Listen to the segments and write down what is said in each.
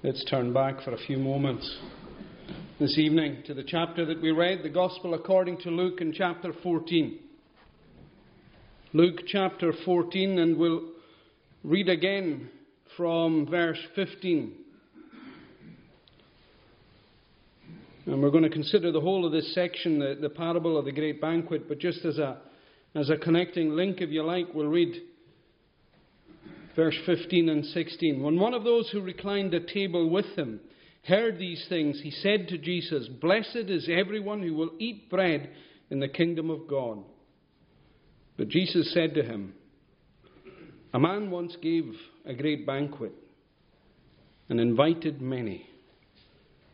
Let's turn back for a few moments this evening to the chapter that we read, the Gospel according to Luke in chapter 14. Luke chapter 14, and we'll read again from verse 15. And we're going to consider the whole of this section, the, the parable of the great banquet, but just as a, as a connecting link, if you like, we'll read verse 15 and 16. When one of those who reclined at table with him heard these things, he said to Jesus, Blessed is everyone who will eat bread in the kingdom of God. But Jesus said to him, A man once gave a great banquet and invited many.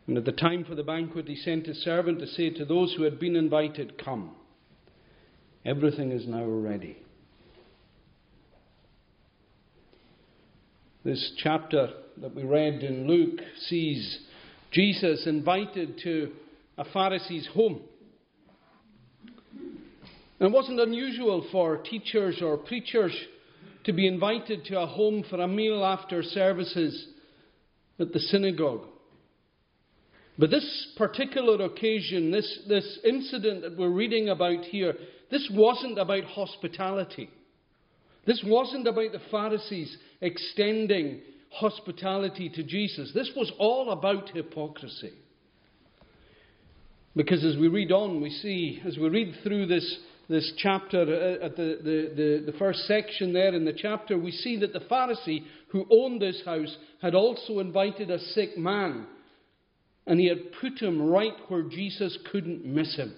And at the time for the banquet, he sent his servant to say to those who had been invited, Come, everything is now ready. This chapter that we read in Luke sees Jesus invited to a Pharisee's home. And it wasn't unusual for teachers or preachers to be invited to a home for a meal after services at the synagogue. But this particular occasion, this, this incident that we're reading about here, this wasn't about hospitality. This wasn't about the Pharisees extending hospitality to Jesus. This was all about hypocrisy. Because as we read on, we see, as we read through this, this chapter, uh, at the, the, the, the first section there in the chapter, we see that the Pharisee who owned this house had also invited a sick man. And he had put him right where Jesus couldn't miss him.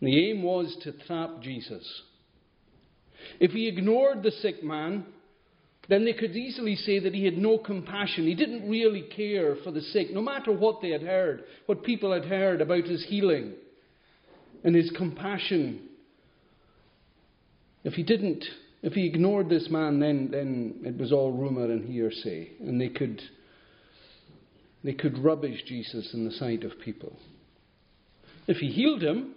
The aim was to trap Jesus. If he ignored the sick man, then they could easily say that he had no compassion. He didn't really care for the sick, no matter what they had heard, what people had heard about his healing and his compassion. If he didn't, if he ignored this man, then, then it was all rumour and hearsay, and they could, they could rubbish Jesus in the sight of people. If he healed him,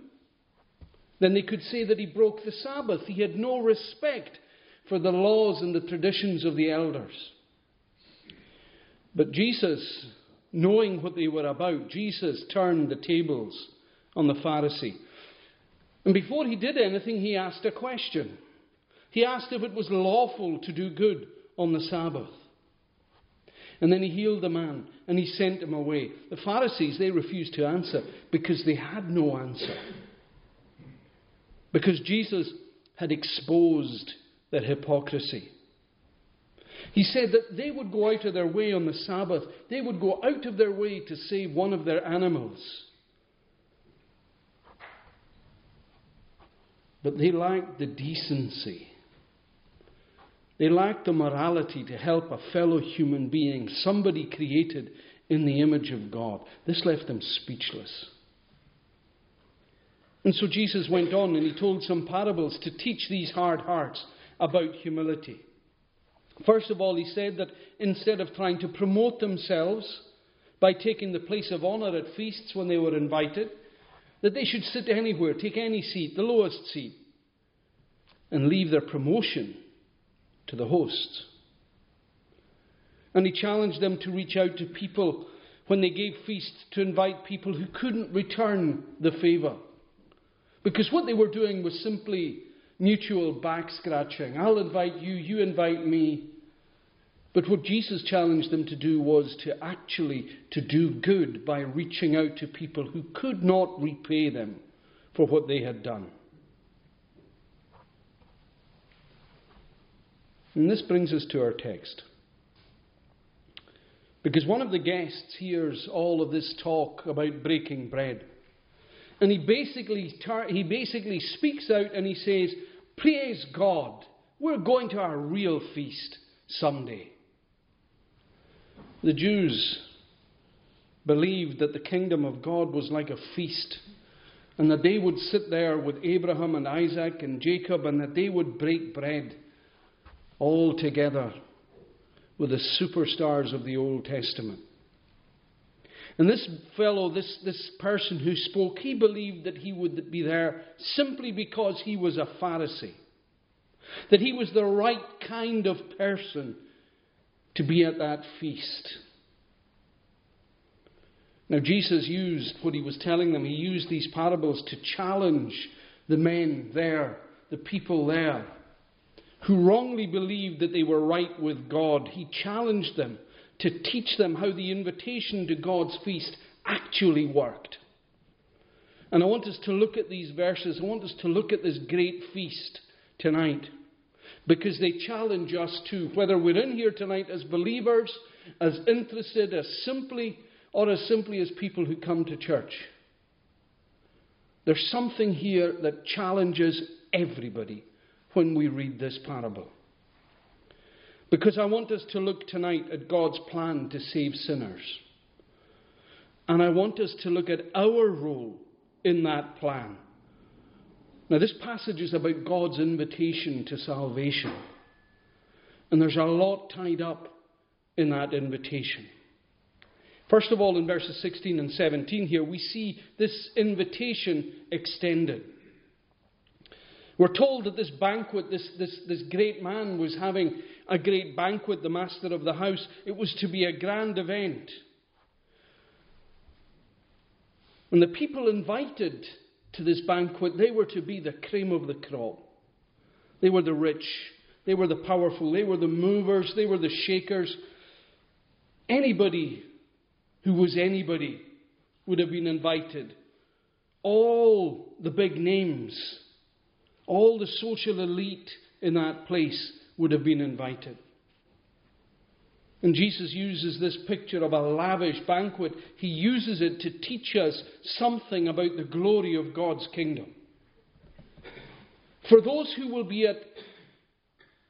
then they could say that he broke the Sabbath. He had no respect for the laws and the traditions of the elders. But Jesus, knowing what they were about, Jesus turned the tables on the Pharisee. And before he did anything, he asked a question. He asked if it was lawful to do good on the Sabbath. And then he healed the man and he sent him away. The Pharisees, they refused to answer because they had no answer. Because Jesus had exposed their hypocrisy. He said that they would go out of their way on the Sabbath, they would go out of their way to save one of their animals. But they lacked the decency. They lacked the morality to help a fellow human being, somebody created in the image of God. This left them speechless. And so Jesus went on and he told some parables to teach these hard hearts about humility. First of all, he said that instead of trying to promote themselves by taking the place of honour at feasts when they were invited, that they should sit anywhere, take any seat, the lowest seat, and leave their promotion to the hosts. And he challenged them to reach out to people when they gave feasts to invite people who couldn't return the favour. Because what they were doing was simply mutual back scratching. I'll invite you, you invite me. But what Jesus challenged them to do was to actually to do good by reaching out to people who could not repay them for what they had done. And this brings us to our text. Because one of the guests hears all of this talk about breaking bread. And he basically, he basically speaks out and he says, Praise God, we're going to our real feast someday. The Jews believed that the kingdom of God was like a feast, and that they would sit there with Abraham and Isaac and Jacob, and that they would break bread all together with the superstars of the Old Testament. And this fellow, this, this person who spoke, he believed that he would be there simply because he was a Pharisee. That he was the right kind of person to be at that feast. Now, Jesus used what he was telling them, he used these parables to challenge the men there, the people there, who wrongly believed that they were right with God. He challenged them to teach them how the invitation to God's feast actually worked. And I want us to look at these verses. I want us to look at this great feast tonight because they challenge us to, whether we're in here tonight as believers, as interested, as simply, or as simply as people who come to church. There's something here that challenges everybody when we read this parable. Because I want us to look tonight at God's plan to save sinners. And I want us to look at our role in that plan. Now, this passage is about God's invitation to salvation. And there's a lot tied up in that invitation. First of all, in verses 16 and 17 here, we see this invitation extended. We're told that this banquet, this, this, this great man was having a great banquet, the master of the house. It was to be a grand event. And the people invited to this banquet, they were to be the cream of the crop. They were the rich, they were the powerful, they were the movers, they were the shakers. Anybody who was anybody would have been invited. All the big names, all the social elite in that place would have been invited. And Jesus uses this picture of a lavish banquet. He uses it to teach us something about the glory of God's kingdom. For those who will be at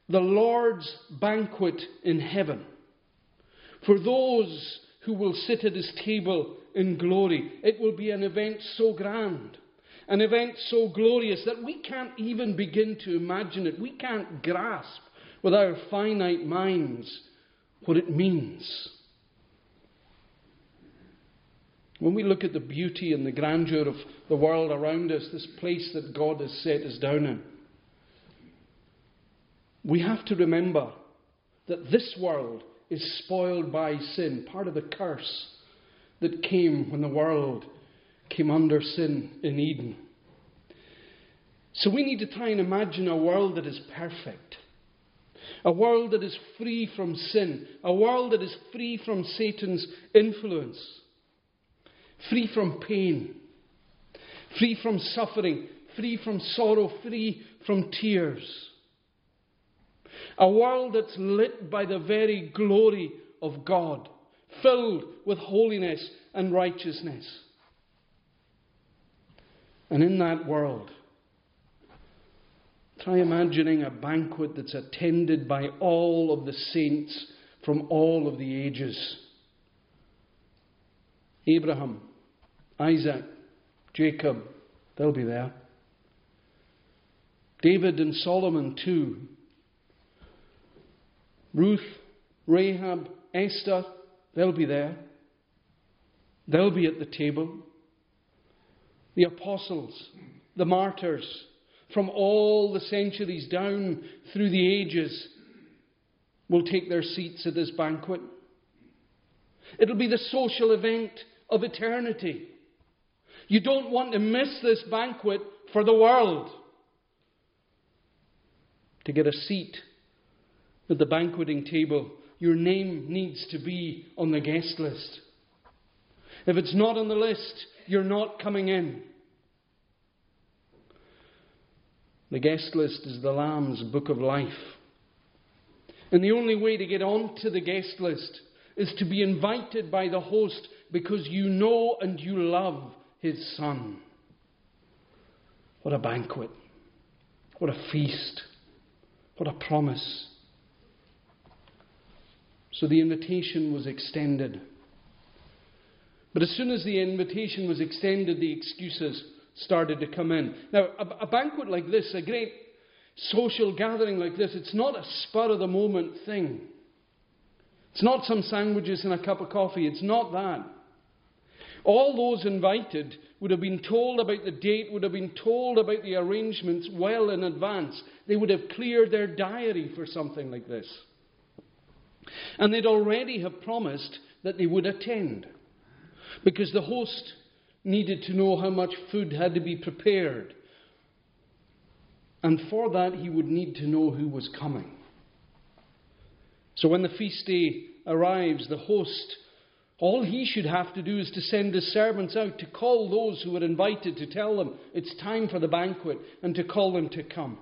the Lord's banquet in heaven, for those who will sit at his table in glory, it will be an event so grand, an event so glorious that we can't even begin to imagine it. We can't grasp with our finite minds what it means. When we look at the beauty and the grandeur of the world around us, this place that God has set us down in, we have to remember that this world is spoiled by sin, part of the curse that came when the world came under sin in Eden. So we need to try and imagine a world that is perfect. A world that is free from sin. A world that is free from Satan's influence. Free from pain. Free from suffering. Free from sorrow. Free from tears. A world that's lit by the very glory of God. Filled with holiness and righteousness. And in that world, Try imagining a banquet that's attended by all of the saints from all of the ages Abraham, Isaac, Jacob, they'll be there. David and Solomon, too. Ruth, Rahab, Esther, they'll be there. They'll be at the table. The apostles, the martyrs, from all the centuries down through the ages will take their seats at this banquet. It'll be the social event of eternity. You don't want to miss this banquet for the world. To get a seat at the banqueting table, your name needs to be on the guest list. If it's not on the list, you're not coming in. The guest list is the Lamb's book of life. And the only way to get onto the guest list is to be invited by the host because you know and you love his son. What a banquet. What a feast. What a promise. So the invitation was extended. But as soon as the invitation was extended, the excuses started to come in. Now, a, a banquet like this, a great social gathering like this, it's not a spur of the moment thing. It's not some sandwiches and a cup of coffee. It's not that. All those invited would have been told about the date, would have been told about the arrangements well in advance. They would have cleared their diary for something like this. And they'd already have promised that they would attend. Because the host needed to know how much food had to be prepared. And for that, he would need to know who was coming. So when the feast day arrives, the host, all he should have to do is to send his servants out to call those who were invited, to tell them it's time for the banquet, and to call them to come.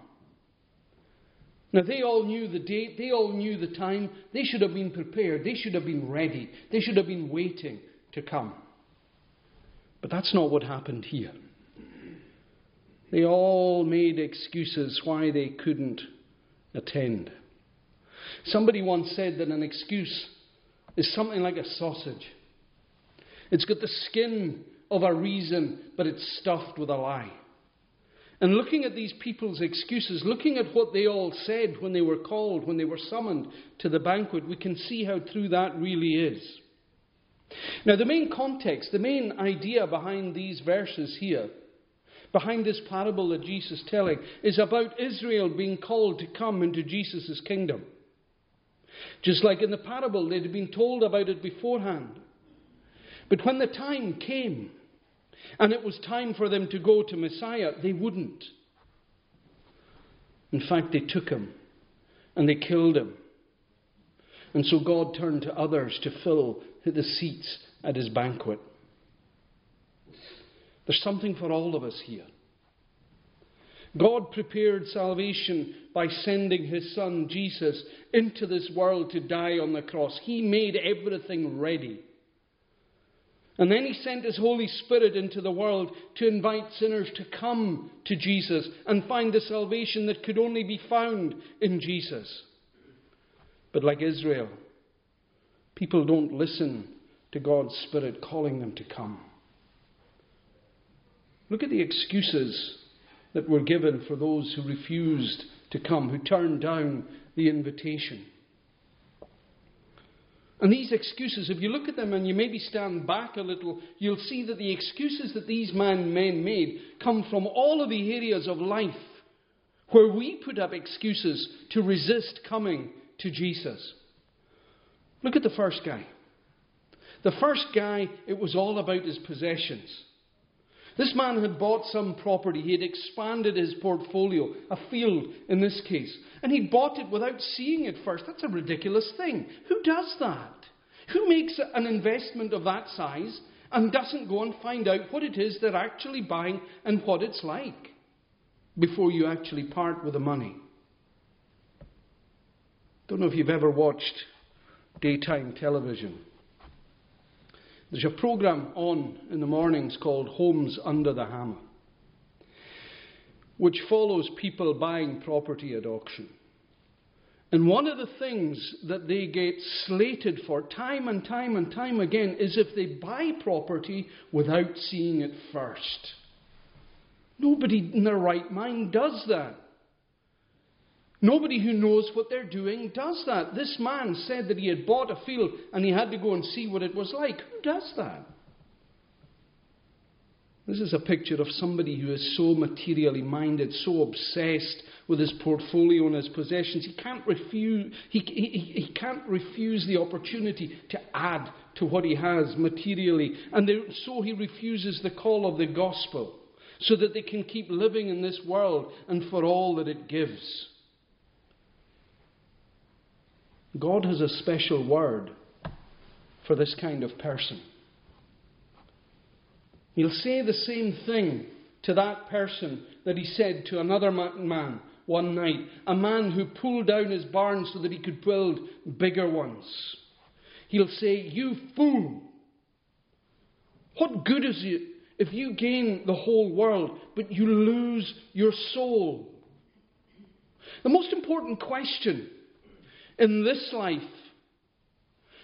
Now, they all knew the date, they all knew the time. They should have been prepared, they should have been ready, they should have been waiting to come. But that's not what happened here. They all made excuses why they couldn't attend. Somebody once said that an excuse is something like a sausage. It's got the skin of a reason, but it's stuffed with a lie. And looking at these people's excuses, looking at what they all said when they were called, when they were summoned to the banquet, we can see how true that really is. Now, the main context, the main idea behind these verses here, behind this parable that Jesus is telling, is about Israel being called to come into Jesus' kingdom. Just like in the parable, they'd been told about it beforehand. But when the time came, and it was time for them to go to Messiah, they wouldn't. In fact, they took him and they killed him. And so God turned to others to fill the seats at his banquet. There's something for all of us here. God prepared salvation by sending his son Jesus into this world to die on the cross. He made everything ready. And then he sent his Holy Spirit into the world to invite sinners to come to Jesus and find the salvation that could only be found in Jesus. But like Israel, people don't listen to God's Spirit calling them to come. Look at the excuses that were given for those who refused to come, who turned down the invitation. And these excuses, if you look at them and you maybe stand back a little, you'll see that the excuses that these man, men made come from all of the areas of life where we put up excuses to resist coming to Jesus. Look at the first guy. The first guy, it was all about his possessions. This man had bought some property. He had expanded his portfolio, a field in this case. And he bought it without seeing it first. That's a ridiculous thing. Who does that? Who makes an investment of that size and doesn't go and find out what it is they're actually buying and what it's like before you actually part with the money? Don't know if you've ever watched daytime television. There's a program on in the mornings called Homes Under the Hammer, which follows people buying property at auction. And one of the things that they get slated for time and time and time again is if they buy property without seeing it first. Nobody in their right mind does that. Nobody who knows what they're doing does that. This man said that he had bought a field and he had to go and see what it was like. Who does that? This is a picture of somebody who is so materially minded, so obsessed with his portfolio and his possessions. He can't refuse, he, he, he can't refuse the opportunity to add to what he has materially. And so he refuses the call of the gospel so that they can keep living in this world and for all that it gives. God has a special word for this kind of person. He'll say the same thing to that person that he said to another man one night, a man who pulled down his barn so that he could build bigger ones. He'll say, You fool! What good is it if you gain the whole world, but you lose your soul? The most important question in this life,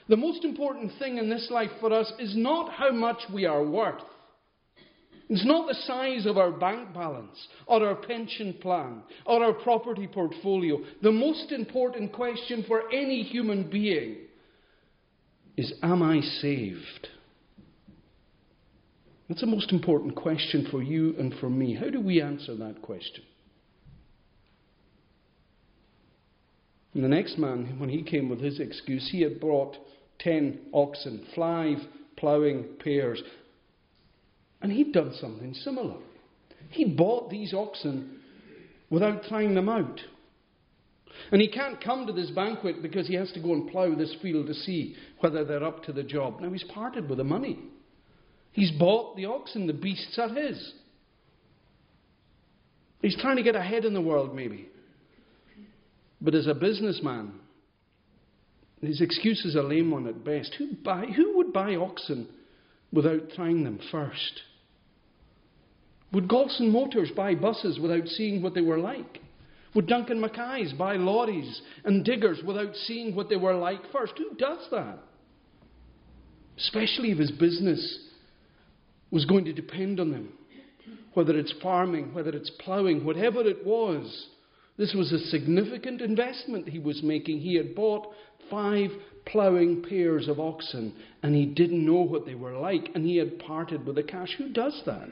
the most important thing in this life for us is not how much we are worth. It's not the size of our bank balance or our pension plan or our property portfolio. The most important question for any human being is Am I saved? That's the most important question for you and for me. How do we answer that question? And the next man, when he came with his excuse, he had brought ten oxen, five ploughing pairs. And he'd done something similar. He bought these oxen without trying them out. And he can't come to this banquet because he has to go and plough this field to see whether they're up to the job. Now he's parted with the money. He's bought the oxen, the beasts are his. He's trying to get ahead in the world, maybe. But as a businessman, his excuse is a lame one at best. Who, buy, who would buy oxen without trying them first? Would Galson Motors buy buses without seeing what they were like? Would Duncan Mackay's buy lorries and diggers without seeing what they were like first? Who does that? Especially if his business was going to depend on them. Whether it's farming, whether it's ploughing, whatever it was, this was a significant investment he was making. He had bought five ploughing pairs of oxen and he didn't know what they were like and he had parted with the cash. Who does that?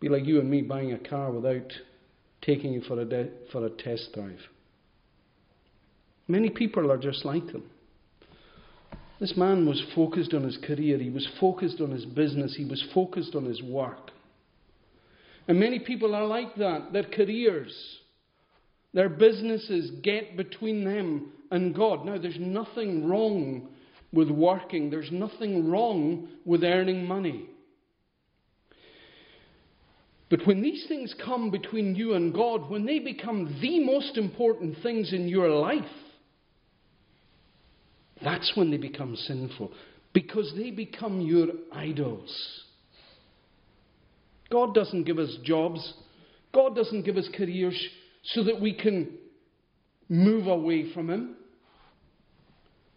Be like you and me buying a car without taking it for a, de- for a test drive. Many people are just like them. This man was focused on his career, he was focused on his business, he was focused on his work. And many people are like that. Their careers, their businesses get between them and God. Now, there's nothing wrong with working, there's nothing wrong with earning money. But when these things come between you and God, when they become the most important things in your life, that's when they become sinful. Because they become your idols. God doesn't give us jobs, God doesn't give us careers so that we can move away from Him.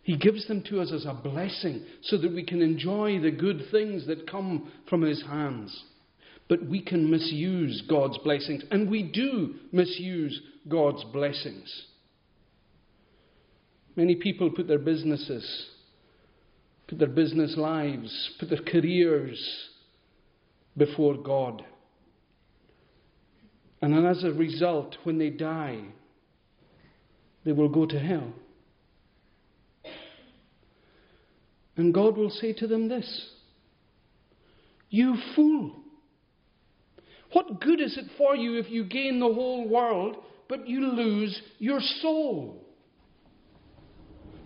He gives them to us as a blessing so that we can enjoy the good things that come from His hands. But we can misuse God's blessings, and we do misuse God's blessings. Many people put their businesses, put their business lives, put their careers before God. And as a result, when they die, they will go to hell. And God will say to them this You fool! What good is it for you if you gain the whole world, but you lose your soul?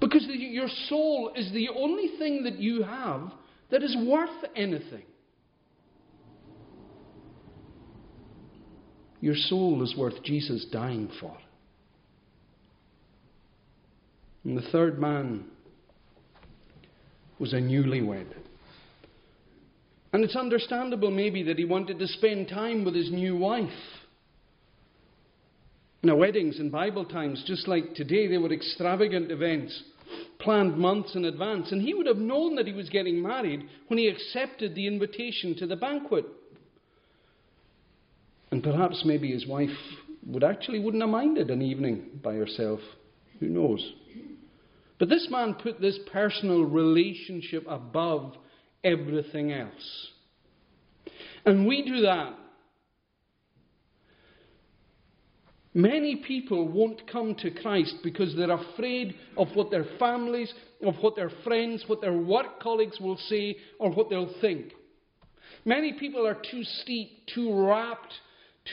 Because your soul is the only thing that you have that is worth anything. Your soul is worth Jesus dying for. And the third man was a newlywed. And it's understandable, maybe, that he wanted to spend time with his new wife. Now, weddings in Bible times, just like today, they were extravagant events, planned months in advance. And he would have known that he was getting married when he accepted the invitation to the banquet. And perhaps maybe his wife would actually wouldn't have minded an evening by herself. Who knows? But this man put this personal relationship above everything else. And we do that. Many people won't come to Christ because they're afraid of what their families, of what their friends, what their work colleagues will say, or what they'll think. Many people are too steep, too wrapped,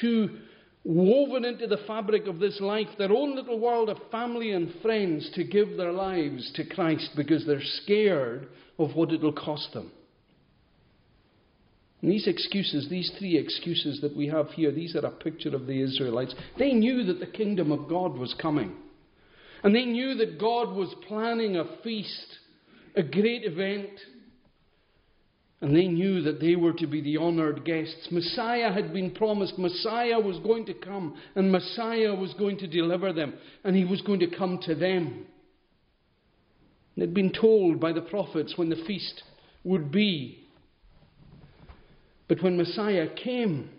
too woven into the fabric of this life, their own little world of family and friends, to give their lives to Christ because they're scared of what it'll cost them. And these excuses, these three excuses that we have here, these are a picture of the Israelites. They knew that the kingdom of God was coming. And they knew that God was planning a feast, a great event. And they knew that they were to be the honoured guests. Messiah had been promised. Messiah was going to come, and Messiah was going to deliver them, and he was going to come to them. They'd been told by the prophets when the feast would be. But when Messiah came,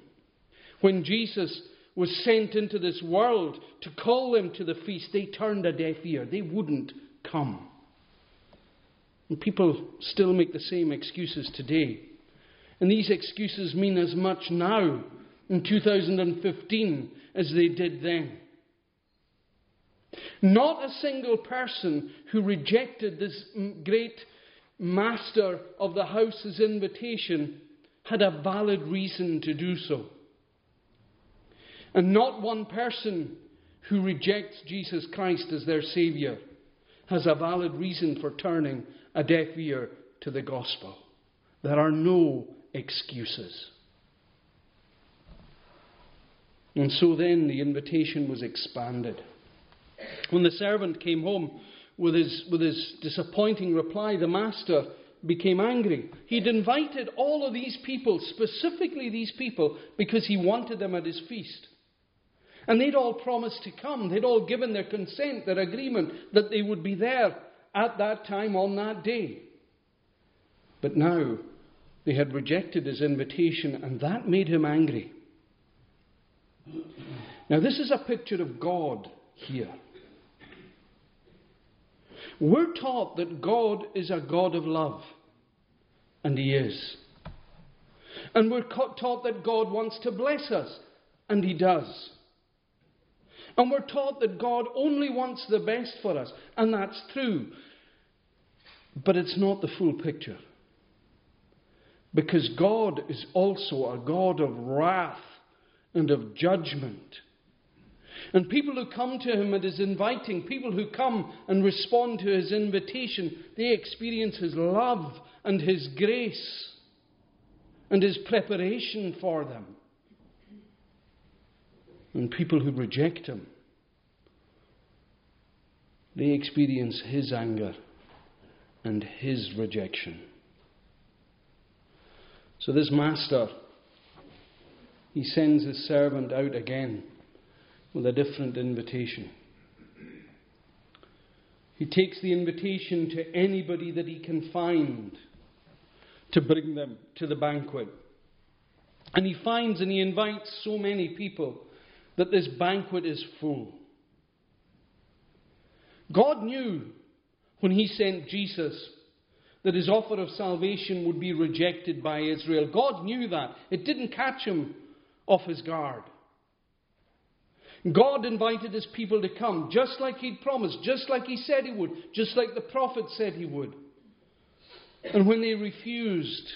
when Jesus was sent into this world to call them to the feast, they turned a deaf ear. They wouldn't come. And people still make the same excuses today. And these excuses mean as much now in 2015 as they did then. Not a single person who rejected this great master of the house's invitation had a valid reason to do so. And not one person who rejects Jesus Christ as their Saviour has a valid reason for turning a deaf ear to the gospel. There are no excuses. And so then the invitation was expanded. When the servant came home with his, with his disappointing reply, the master became angry. He'd invited all of these people, specifically these people, because he wanted them at his feast. And they'd all promised to come. They'd all given their consent, their agreement, that they would be there at that time on that day. But now they had rejected his invitation, and that made him angry. Now, this is a picture of God here. We're taught that God is a God of love, and He is. And we're taught that God wants to bless us, and He does. And we're taught that God only wants the best for us, and that's true. But it's not the full picture. Because God is also a God of wrath and of judgment. And people who come to him and is inviting, people who come and respond to his invitation, they experience his love and his grace and his preparation for them. And people who reject him, they experience his anger and his rejection. So, this master, he sends his servant out again with a different invitation. He takes the invitation to anybody that he can find to bring them to the banquet. And he finds and he invites so many people that this banquet is full. God knew when he sent Jesus that his offer of salvation would be rejected by Israel. God knew that. It didn't catch him off his guard. God invited his people to come, just like he'd promised, just like he said he would, just like the prophet said he would. And when they refused,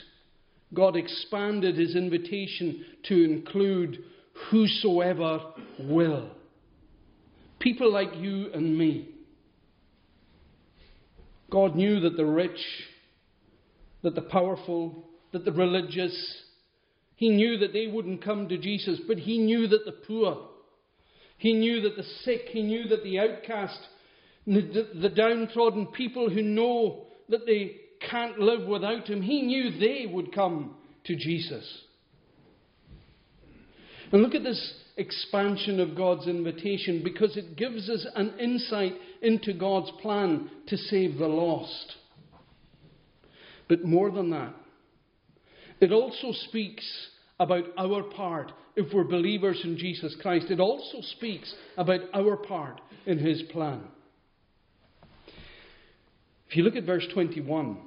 God expanded his invitation to include whosoever will. People like you and me. God knew that the rich, that the powerful, that the religious, he knew that they wouldn't come to Jesus, but he knew that the poor, he knew that the sick, he knew that the outcast, the, the downtrodden people who know that they can't live without him, he knew they would come to Jesus. And look at this expansion of God's invitation because it gives us an insight into God's plan to save the lost. But more than that, it also speaks about our part if we're believers in Jesus Christ. It also speaks about our part in His plan. If you look at verse 21,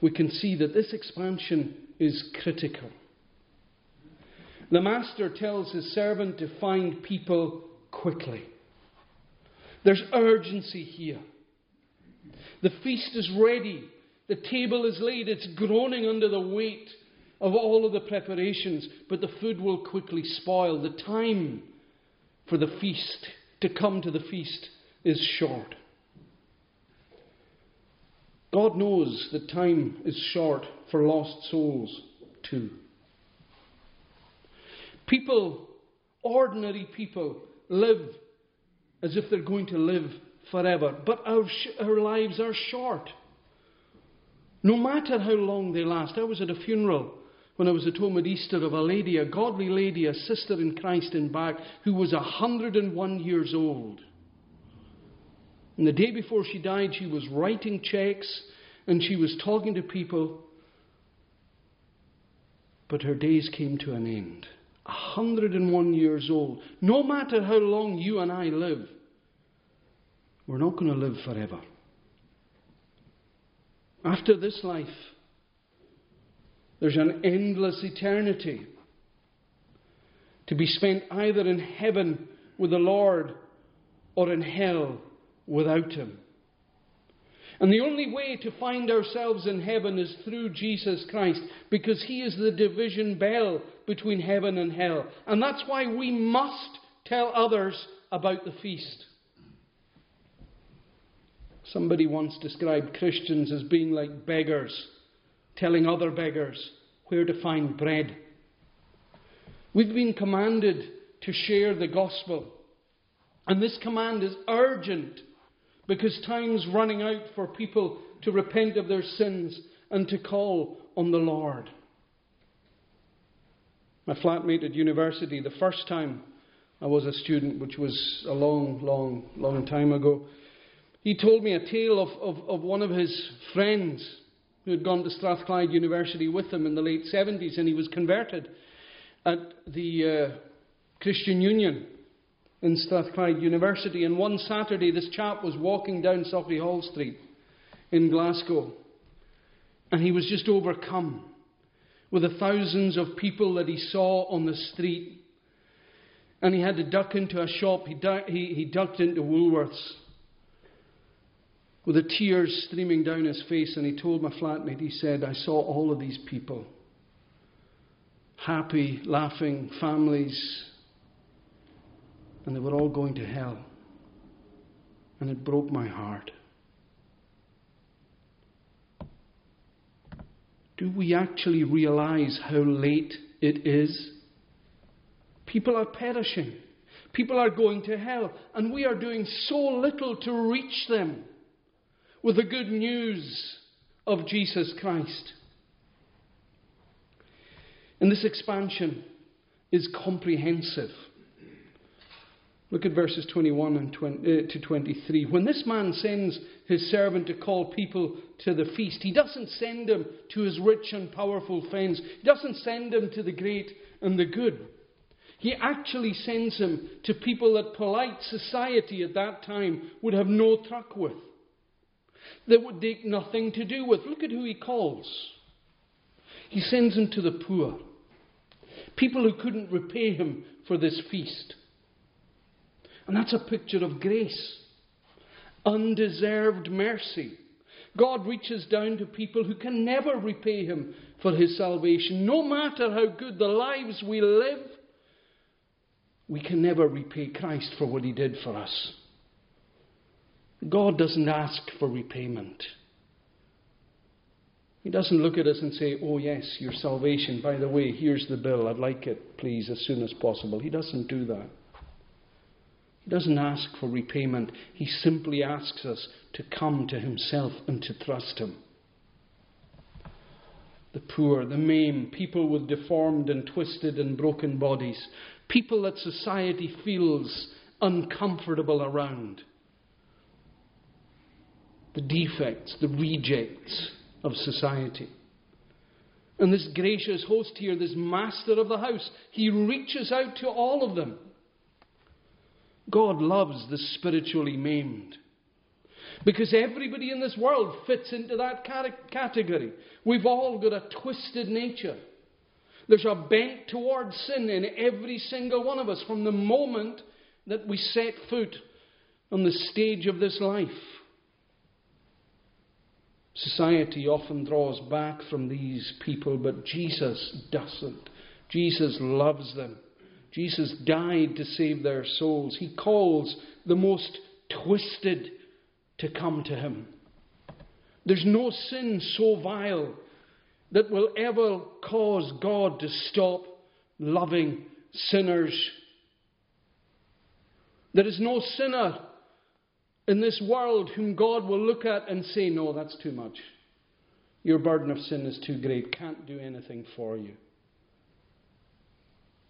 we can see that this expansion is critical. The master tells his servant to find people quickly. There's urgency here. The feast is ready. The table is laid. It's groaning under the weight of all of the preparations, but the food will quickly spoil. The time for the feast, to come to the feast, is short. God knows that time is short for lost souls too. People, ordinary people, live as if they're going to live forever, but our, our lives are short. No matter how long they last. I was at a funeral when I was at home at Easter of a lady, a godly lady, a sister in Christ in Back, who was 101 years old. And the day before she died, she was writing checks and she was talking to people. But her days came to an end. 101 years old. No matter how long you and I live, we're not going to live forever. After this life, there's an endless eternity to be spent either in heaven with the Lord or in hell without him. And the only way to find ourselves in heaven is through Jesus Christ, because he is the division bell between heaven and hell. And that's why we must tell others about the feast. Somebody once described Christians as being like beggars, telling other beggars where to find bread. We've been commanded to share the gospel. And this command is urgent because time's running out for people to repent of their sins and to call on the Lord. My flatmate at university, the first time I was a student, which was a long, long, long time ago, he told me a tale of, of, of one of his friends who had gone to Strathclyde University with him in the late 70s, and he was converted at the uh, Christian Union in Strathclyde University. And one Saturday, this chap was walking down Sauchiehall Street in Glasgow, and he was just overcome with the thousands of people that he saw on the street. And he had to duck into a shop. He, du- he, he ducked into Woolworths with the tears streaming down his face. And he told my flatmate, he said, I saw all of these people happy, laughing families, and they were all going to hell. And it broke my heart. Do we actually realize how late it is? People are perishing. People are going to hell. And we are doing so little to reach them with the good news of Jesus Christ. And this expansion is comprehensive. Look at verses 21 and 20, uh, to 23. When this man sends his servant to call people to the feast, he doesn't send them to his rich and powerful friends. He doesn't send them to the great and the good. He actually sends him to people that polite society at that time would have no truck with, that would take nothing to do with. Look at who he calls. He sends him to the poor, people who couldn't repay him for this feast. And that's a picture of grace. Undeserved mercy. God reaches down to people who can never repay Him for His salvation. No matter how good the lives we live, we can never repay Christ for what He did for us. God doesn't ask for repayment. He doesn't look at us and say, Oh, yes, your salvation, by the way, here's the bill, I'd like it, please, as soon as possible. He doesn't do that. Doesn't ask for repayment. He simply asks us to come to Himself and to trust Him. The poor, the maimed, people with deformed and twisted and broken bodies, people that society feels uncomfortable around, the defects, the rejects of society. And this gracious host here, this master of the house, he reaches out to all of them. God loves the spiritually maimed. Because everybody in this world fits into that category. We've all got a twisted nature. There's a bent towards sin in every single one of us from the moment that we set foot on the stage of this life. Society often draws back from these people, but Jesus doesn't. Jesus loves them. Jesus died to save their souls. He calls the most twisted to come to him. There's no sin so vile that will ever cause God to stop loving sinners. There is no sinner in this world whom God will look at and say, No, that's too much. Your burden of sin is too great, can't do anything for you.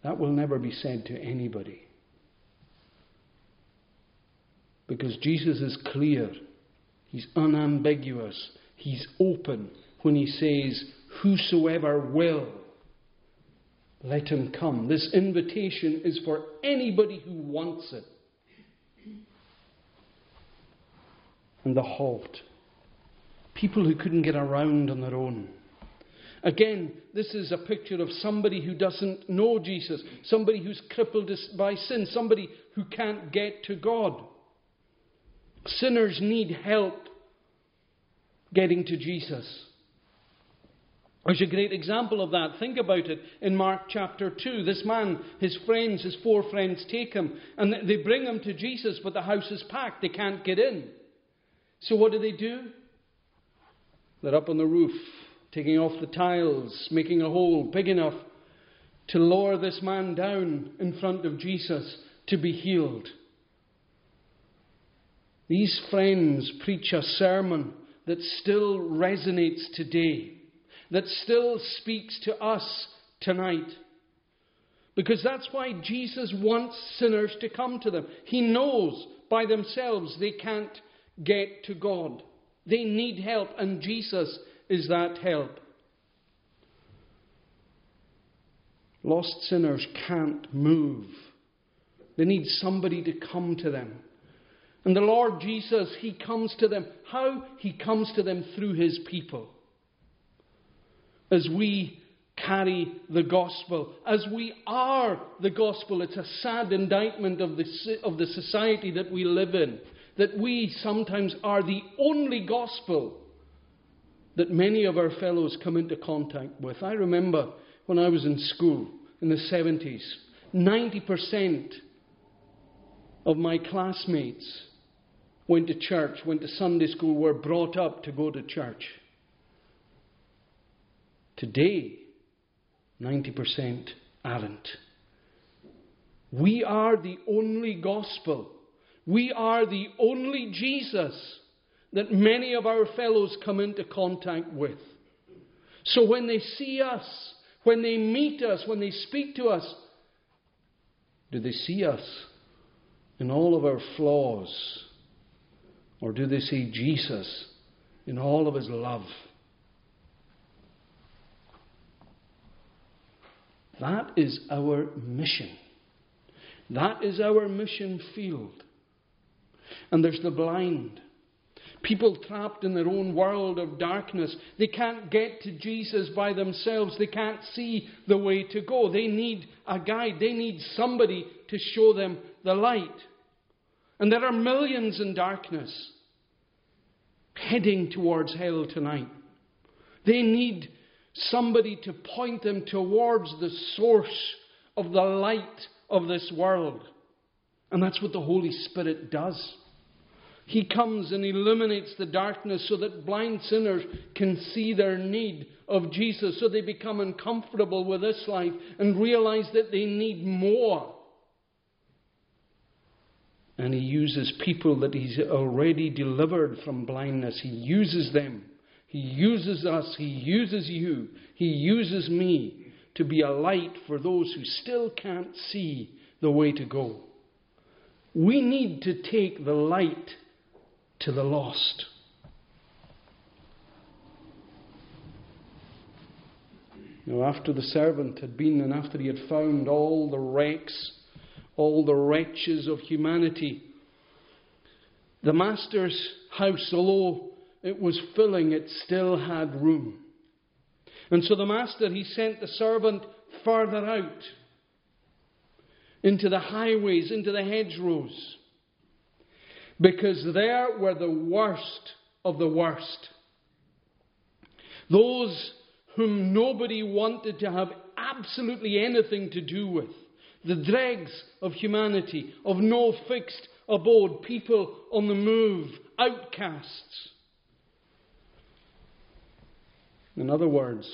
That will never be said to anybody. Because Jesus is clear, He's unambiguous, He's open when He says, Whosoever will, let him come. This invitation is for anybody who wants it. And the halt. People who couldn't get around on their own. Again, this is a picture of somebody who doesn't know Jesus, somebody who's crippled by sin, somebody who can't get to God. Sinners need help getting to Jesus. There's a great example of that. Think about it in Mark chapter 2. This man, his friends, his four friends take him and they bring him to Jesus, but the house is packed. They can't get in. So what do they do? They're up on the roof, taking off the tiles, making a hole big enough to lower this man down in front of Jesus to be healed. These friends preach a sermon that still resonates today, that still speaks to us tonight. Because that's why Jesus wants sinners to come to them. He knows by themselves they can't get to God. They need help, and Jesus is that help. Lost sinners can't move. They need somebody to come to them. And the Lord Jesus, He comes to them. How? He comes to them through His people. As we carry the gospel, as we are the gospel, it's a sad indictment of the, of the society that we live in, that we sometimes are the only gospel that many of our fellows come into contact with. I remember when I was in school in the 70s, 90% of my classmates went to church, went to Sunday school, were brought up to go to church. Today, 90% aren't. We are the only gospel. We are the only Jesus that many of our fellows come into contact with. So when they see us, when they meet us, when they speak to us, do they see us in all of our flaws? Or do they see Jesus in all of his love? That is our mission. That is our mission field. And there's the blind. People trapped in their own world of darkness. They can't get to Jesus by themselves. They can't see the way to go. They need a guide. They need somebody to show them the light. And there are millions in darkness heading towards hell tonight. They need somebody to point them towards the source of the light of this world. And that's what the Holy Spirit does. He comes and illuminates the darkness so that blind sinners can see their need of Jesus, so they become uncomfortable with this life and realize that they need more. And he uses people that he's already delivered from blindness. He uses them. He uses us. He uses you. He uses me to be a light for those who still can't see the way to go. We need to take the light to the lost. Now, after the servant had been and after he had found all the wrecks all the wretches of humanity. The master's house, although it was filling, it still had room. And so the master, he sent the servant further out into the highways, into the hedgerows, because there were the worst of the worst. Those whom nobody wanted to have absolutely anything to do with the dregs of humanity, of no fixed abode, people on the move, outcasts. In other words,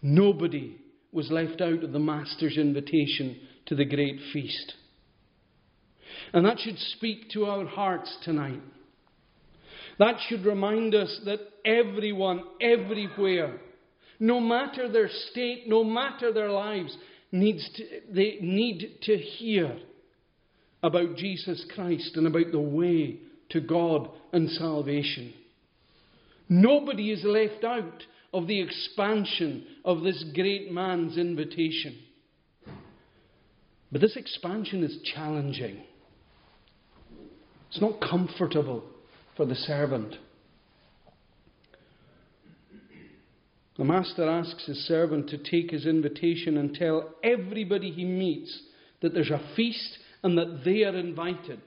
nobody was left out of the Master's invitation to the great feast. And that should speak to our hearts tonight. That should remind us that everyone, everywhere, no matter their state, no matter their lives, needs to, they need to hear about Jesus Christ and about the way to God and salvation. Nobody is left out of the expansion of this great man's invitation. But this expansion is challenging. It's not comfortable for the servant. The master asks his servant to take his invitation and tell everybody he meets that there's a feast and that they are invited.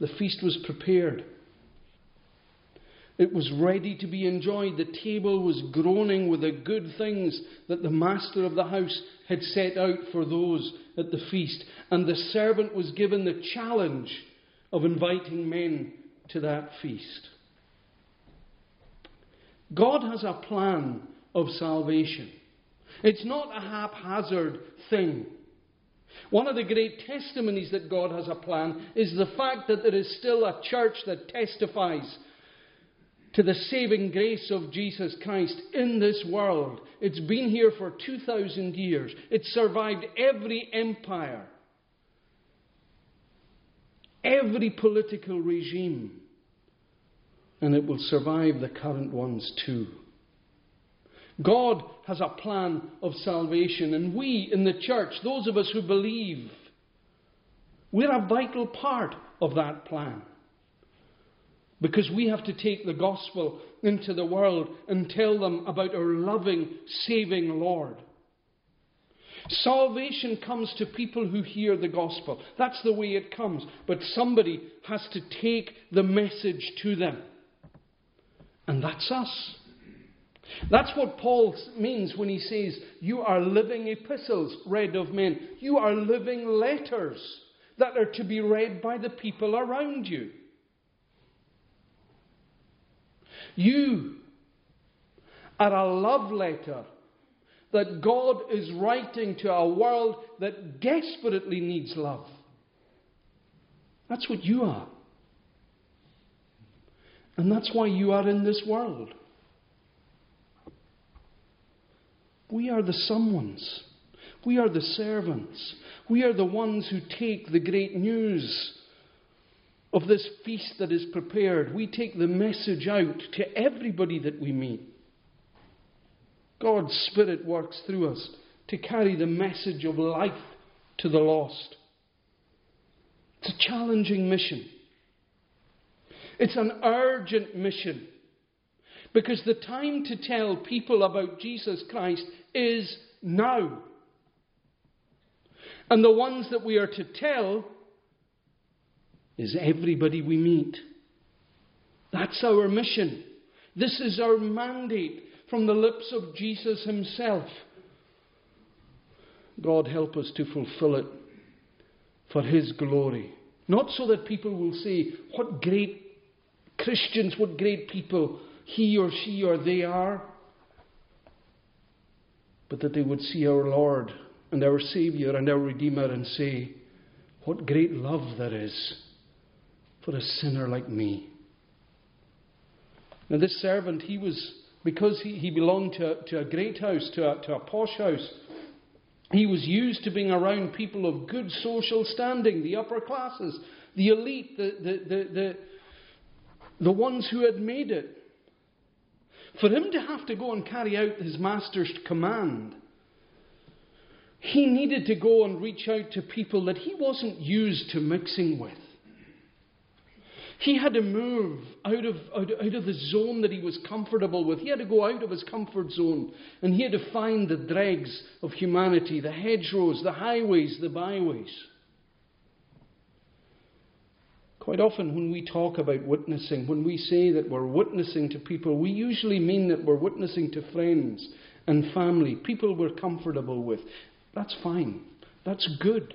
The feast was prepared. It was ready to be enjoyed. The table was groaning with the good things that the master of the house had set out for those at the feast. And the servant was given the challenge of inviting men to that feast. God has a plan of salvation. It's not a haphazard thing. One of the great testimonies that God has a plan is the fact that there is still a church that testifies to the saving grace of Jesus Christ in this world. It's been here for 2,000 years. It's survived every empire, every political regime, and it will survive the current ones too. God has a plan of salvation, and we in the church, those of us who believe, we're a vital part of that plan. Because we have to take the gospel into the world and tell them about our loving, saving Lord. Salvation comes to people who hear the gospel. That's the way it comes. But somebody has to take the message to them. And that's us. That's what Paul means when he says, You are living epistles read of men. You are living letters that are to be read by the people around you. You are a love letter that God is writing to a world that desperately needs love. That's what you are. And that's why you are in this world. We are the someones. We are the servants. We are the ones who take the great news of this feast that is prepared. We take the message out to everybody that we meet. God's Spirit works through us to carry the message of life to the lost. It's a challenging mission. It's an urgent mission. Because the time to tell people about Jesus Christ is now. And the ones that we are to tell is everybody we meet. That's our mission. This is our mandate from the lips of Jesus Himself. God help us to fulfill it for His glory. Not so that people will say, What great Christians, what great people he or she or they are, but that they would see our Lord and our Saviour and our Redeemer and say, What great love there is for a sinner like me. Now, this servant, he was, because he, he belonged to, to a great house, to a, to a posh house, he was used to being around people of good social standing, the upper classes, the elite, the, the, the, the, the ones who had made it. For him to have to go and carry out his master's command, he needed to go and reach out to people that he wasn't used to mixing with. He had to move out of, out, out, of the zone that he was comfortable with. He had to go out of his comfort zone and he had to find the dregs of humanity, the hedgerows, the highways, the byways. Quite often, when we talk about witnessing, when we say that we're witnessing to people, we usually mean that we're witnessing to friends and family, people we're comfortable with. That's fine. That's good.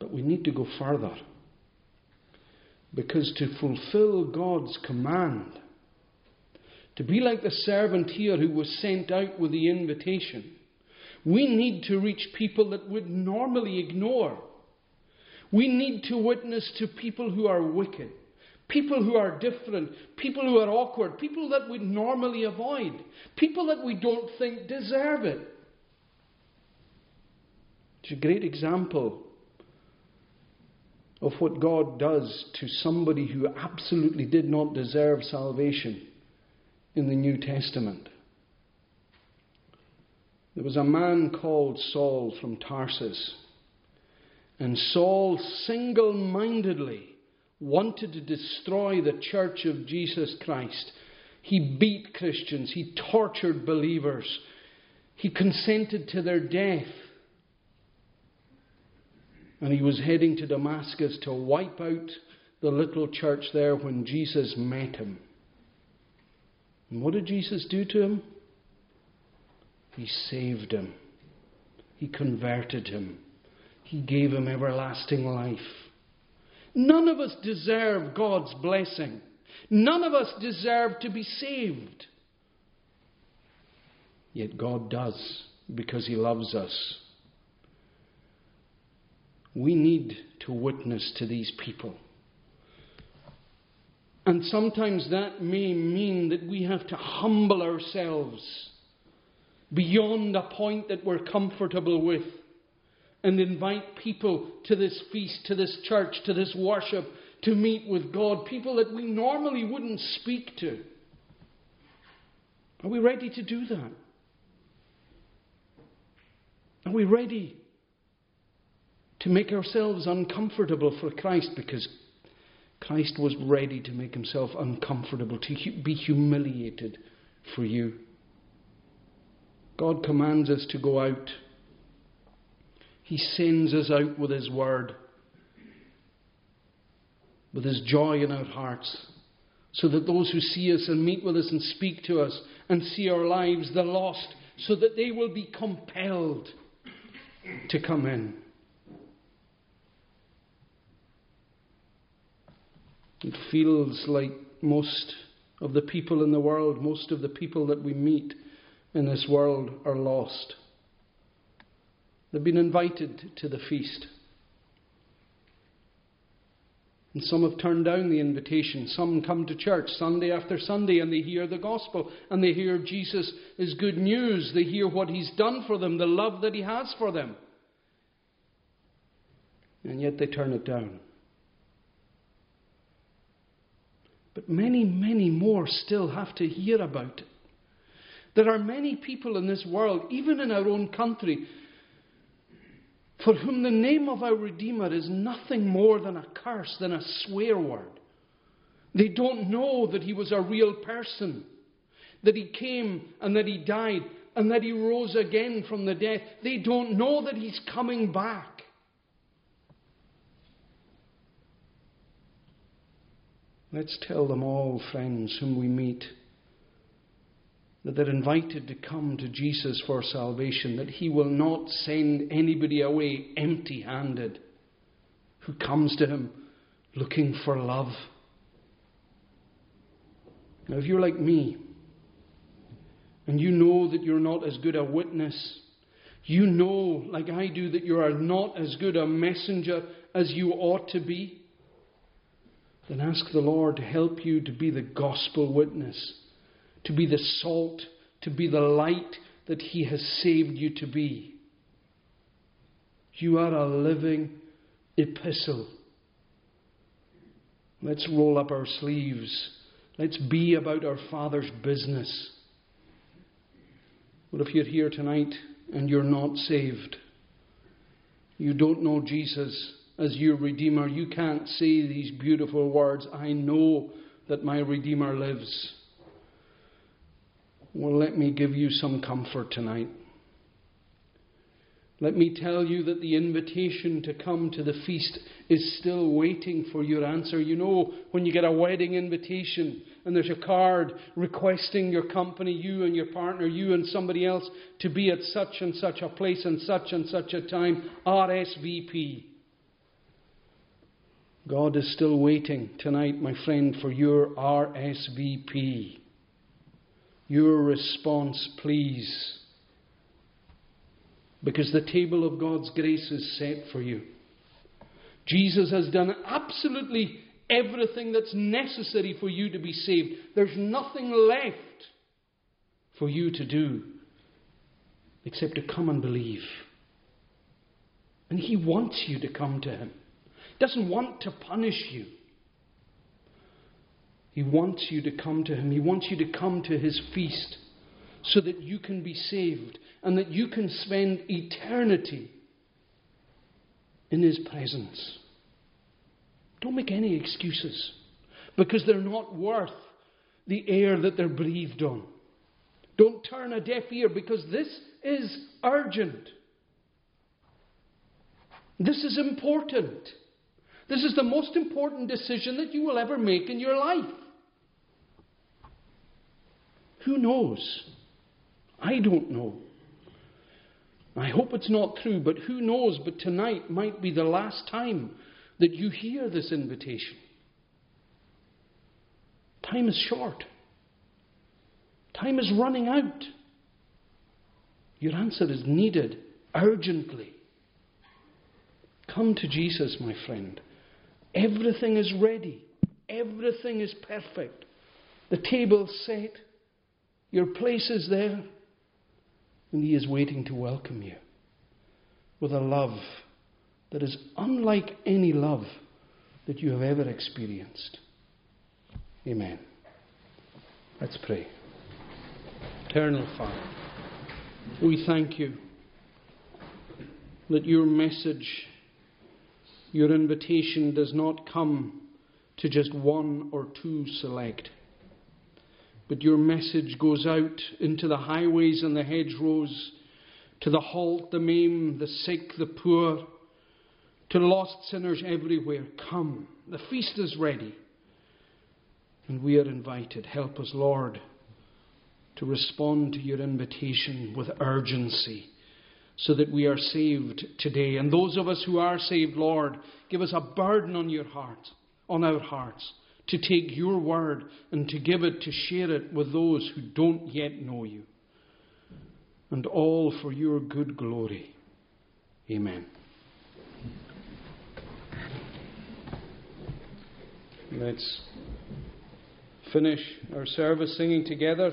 But we need to go further. Because to fulfill God's command, to be like the servant here who was sent out with the invitation, we need to reach people that would normally ignore we need to witness to people who are wicked, people who are different, people who are awkward, people that we normally avoid, people that we don't think deserve it. It's a great example of what God does to somebody who absolutely did not deserve salvation in the New Testament. There was a man called Saul from Tarsus. And Saul single mindedly wanted to destroy the church of Jesus Christ. He beat Christians, he tortured believers, he consented to their death. And he was heading to Damascus to wipe out the little church there when Jesus met him. And what did Jesus do to him? He saved him. He converted him. He gave him everlasting life. None of us deserve God's blessing. None of us deserve to be saved. Yet God does because He loves us. We need to witness to these people. And sometimes that may mean that we have to humble ourselves beyond a point that we're comfortable with and invite people to this feast, to this church, to this worship, to meet with God, people that we normally wouldn't speak to. Are we ready to do that? Are we ready to make ourselves uncomfortable for Christ because Christ was ready to make himself uncomfortable, to be humiliated for you? God commands us to go out. He sends us out with His word, with His joy in our hearts, so that those who see us and meet with us and speak to us and see our lives, the lost, so that they will be compelled to come in. It feels like most of the people in the world, most of the people that we meet in this world are lost. They've been invited to the feast. And some have turned down the invitation. Some come to church Sunday after Sunday and they hear the gospel and they hear Jesus is good news. They hear what he's done for them, the love that he has for them. And yet they turn it down. But many, many more still have to hear about it. There are many people in this world, even in our own country, for whom the name of our Redeemer is nothing more than a curse, than a swear word. They don't know that he was a real person, that he came and that he died and that he rose again from the dead. They don't know that he's coming back. Let's tell them all, friends, whom we meet that they're invited to come to Jesus for salvation, that He will not send anybody away empty handed who comes to Him looking for love. Now, if you're like me, and you know that you're not as good a witness, you know, like I do, that you are not as good a messenger as you ought to be, then ask the Lord to help you to be the gospel witness to be the salt, to be the light that He has saved you to be. You are a living epistle. Let's roll up our sleeves. Let's be about our Father's business. Well, if you're here tonight and you're not saved, you don't know Jesus as your Redeemer, you can't say these beautiful words I know that my Redeemer lives. Well, let me give you some comfort tonight. Let me tell you that the invitation to come to the feast is still waiting for your answer. You know, when you get a wedding invitation and there's a card requesting your company, you and your partner, you and somebody else, to be at such and such a place and such and such a time, RSVP. God is still waiting tonight, my friend, for your RSVP your response, please. Because the table of God's grace is set for you. Jesus has done absolutely everything that's necessary for you to be saved. There's nothing left for you to do except to come and believe. And He wants you to come to Him. Doesn't want to punish you. He wants you to come to Him. He wants you to come to His feast so that you can be saved and that you can spend eternity in His presence. Don't make any excuses because they're not worth the air that they're breathed on. Don't turn a deaf ear because this is urgent. This is important. This is the most important decision that you will ever make in your life. Who knows? I don't know. I hope it's not true, but who knows? But tonight might be the last time that you hear this invitation. Time is short. Time is running out. Your answer is needed urgently. Come to Jesus, my friend. Everything is ready, everything is perfect. The table's set, your place is there, and He is waiting to welcome you with a love that is unlike any love that you have ever experienced. Amen. Let's pray. Eternal Father, we thank you that your message, your invitation does not come to just one or two select, but your message goes out into the highways and the hedgerows, to the halt, the maimed, the sick, the poor, to lost sinners everywhere. Come, the feast is ready, and we are invited. Help us, Lord to respond to your invitation with urgency so that we are saved today. And those of us who are saved, Lord, give us a burden on your heart, on our hearts, to take your word and to give it, to share it with those who don't yet know you. And all for your good glory. Amen. Let's finish our service singing together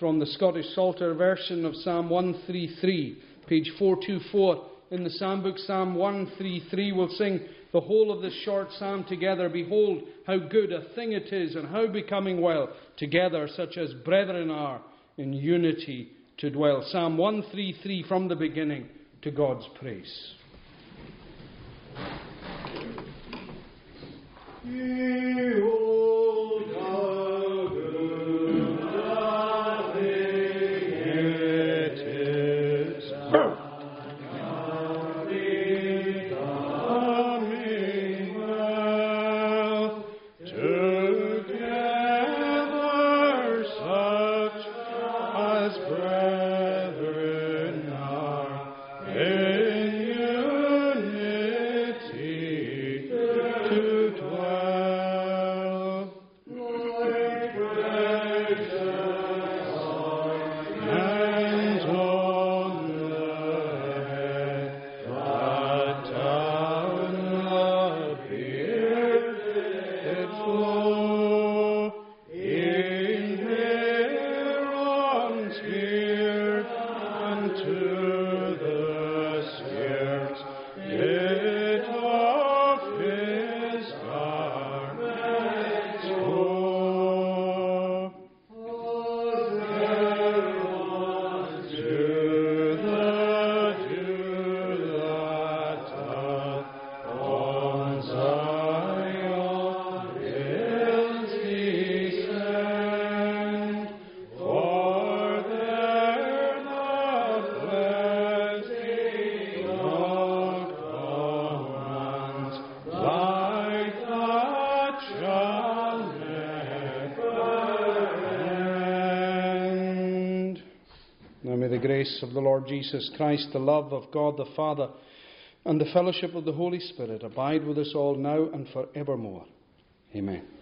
from the Scottish Psalter version of Psalm 133, page 424 in the Psalm book, Psalm 133. We'll sing the whole of this short psalm together. Behold, how good a thing it is, and how becoming well together, such as brethren are, in unity to dwell. Psalm 133 from the beginning to God's praise. Mm. Grace of the Lord Jesus Christ, the love of God the Father, and the fellowship of the Holy Spirit abide with us all now and forevermore. Amen.